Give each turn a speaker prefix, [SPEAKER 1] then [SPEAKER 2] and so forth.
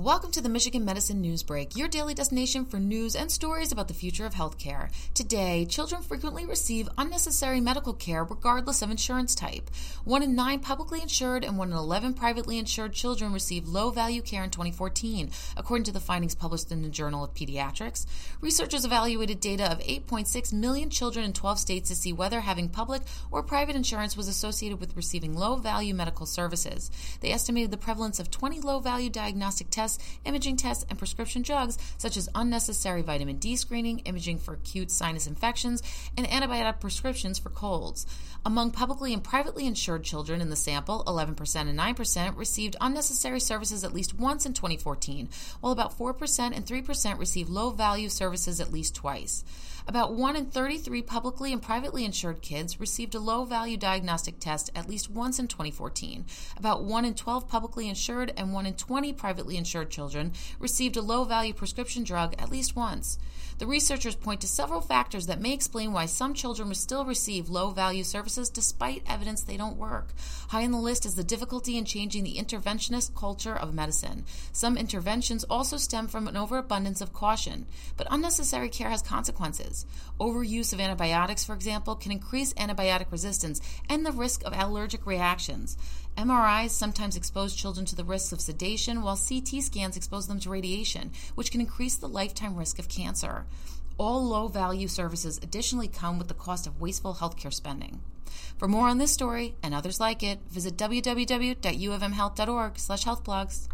[SPEAKER 1] Welcome to the Michigan Medicine News Break, your daily destination for news and stories about the future of healthcare. Today, children frequently receive unnecessary medical care regardless of insurance type. One in nine publicly insured and one in 11 privately insured children received low value care in 2014, according to the findings published in the Journal of Pediatrics. Researchers evaluated data of 8.6 million children in 12 states to see whether having public or private insurance was associated with receiving low value medical services. They estimated the prevalence of 20 low value diagnostic tests tests, imaging tests, and prescription drugs such as unnecessary vitamin D screening, imaging for acute sinus infections, and antibiotic prescriptions for colds. Among publicly and privately insured children in the sample, 11% and 9% received unnecessary services at least once in 2014, while about 4% and 3% received low value services at least twice. About 1 in 33 publicly and privately insured kids received a low value diagnostic test at least once in 2014. About 1 in 12 publicly insured and 1 in 20 privately insured children received a low value prescription drug at least once. The researchers point to several factors that may explain why some children still receive low value services despite evidence they don't work. High on the list is the difficulty in changing the interventionist culture of medicine. Some interventions also stem from an overabundance of caution, but unnecessary care has consequences. Overuse of antibiotics, for example, can increase antibiotic resistance and the risk of allergic reactions. MRIs sometimes expose children to the risks of sedation, while Scans expose them to radiation, which can increase the lifetime risk of cancer. All low value services additionally come with the cost of wasteful healthcare spending. For more on this story and others like it, visit www.uofmhealth.org/healthblogs.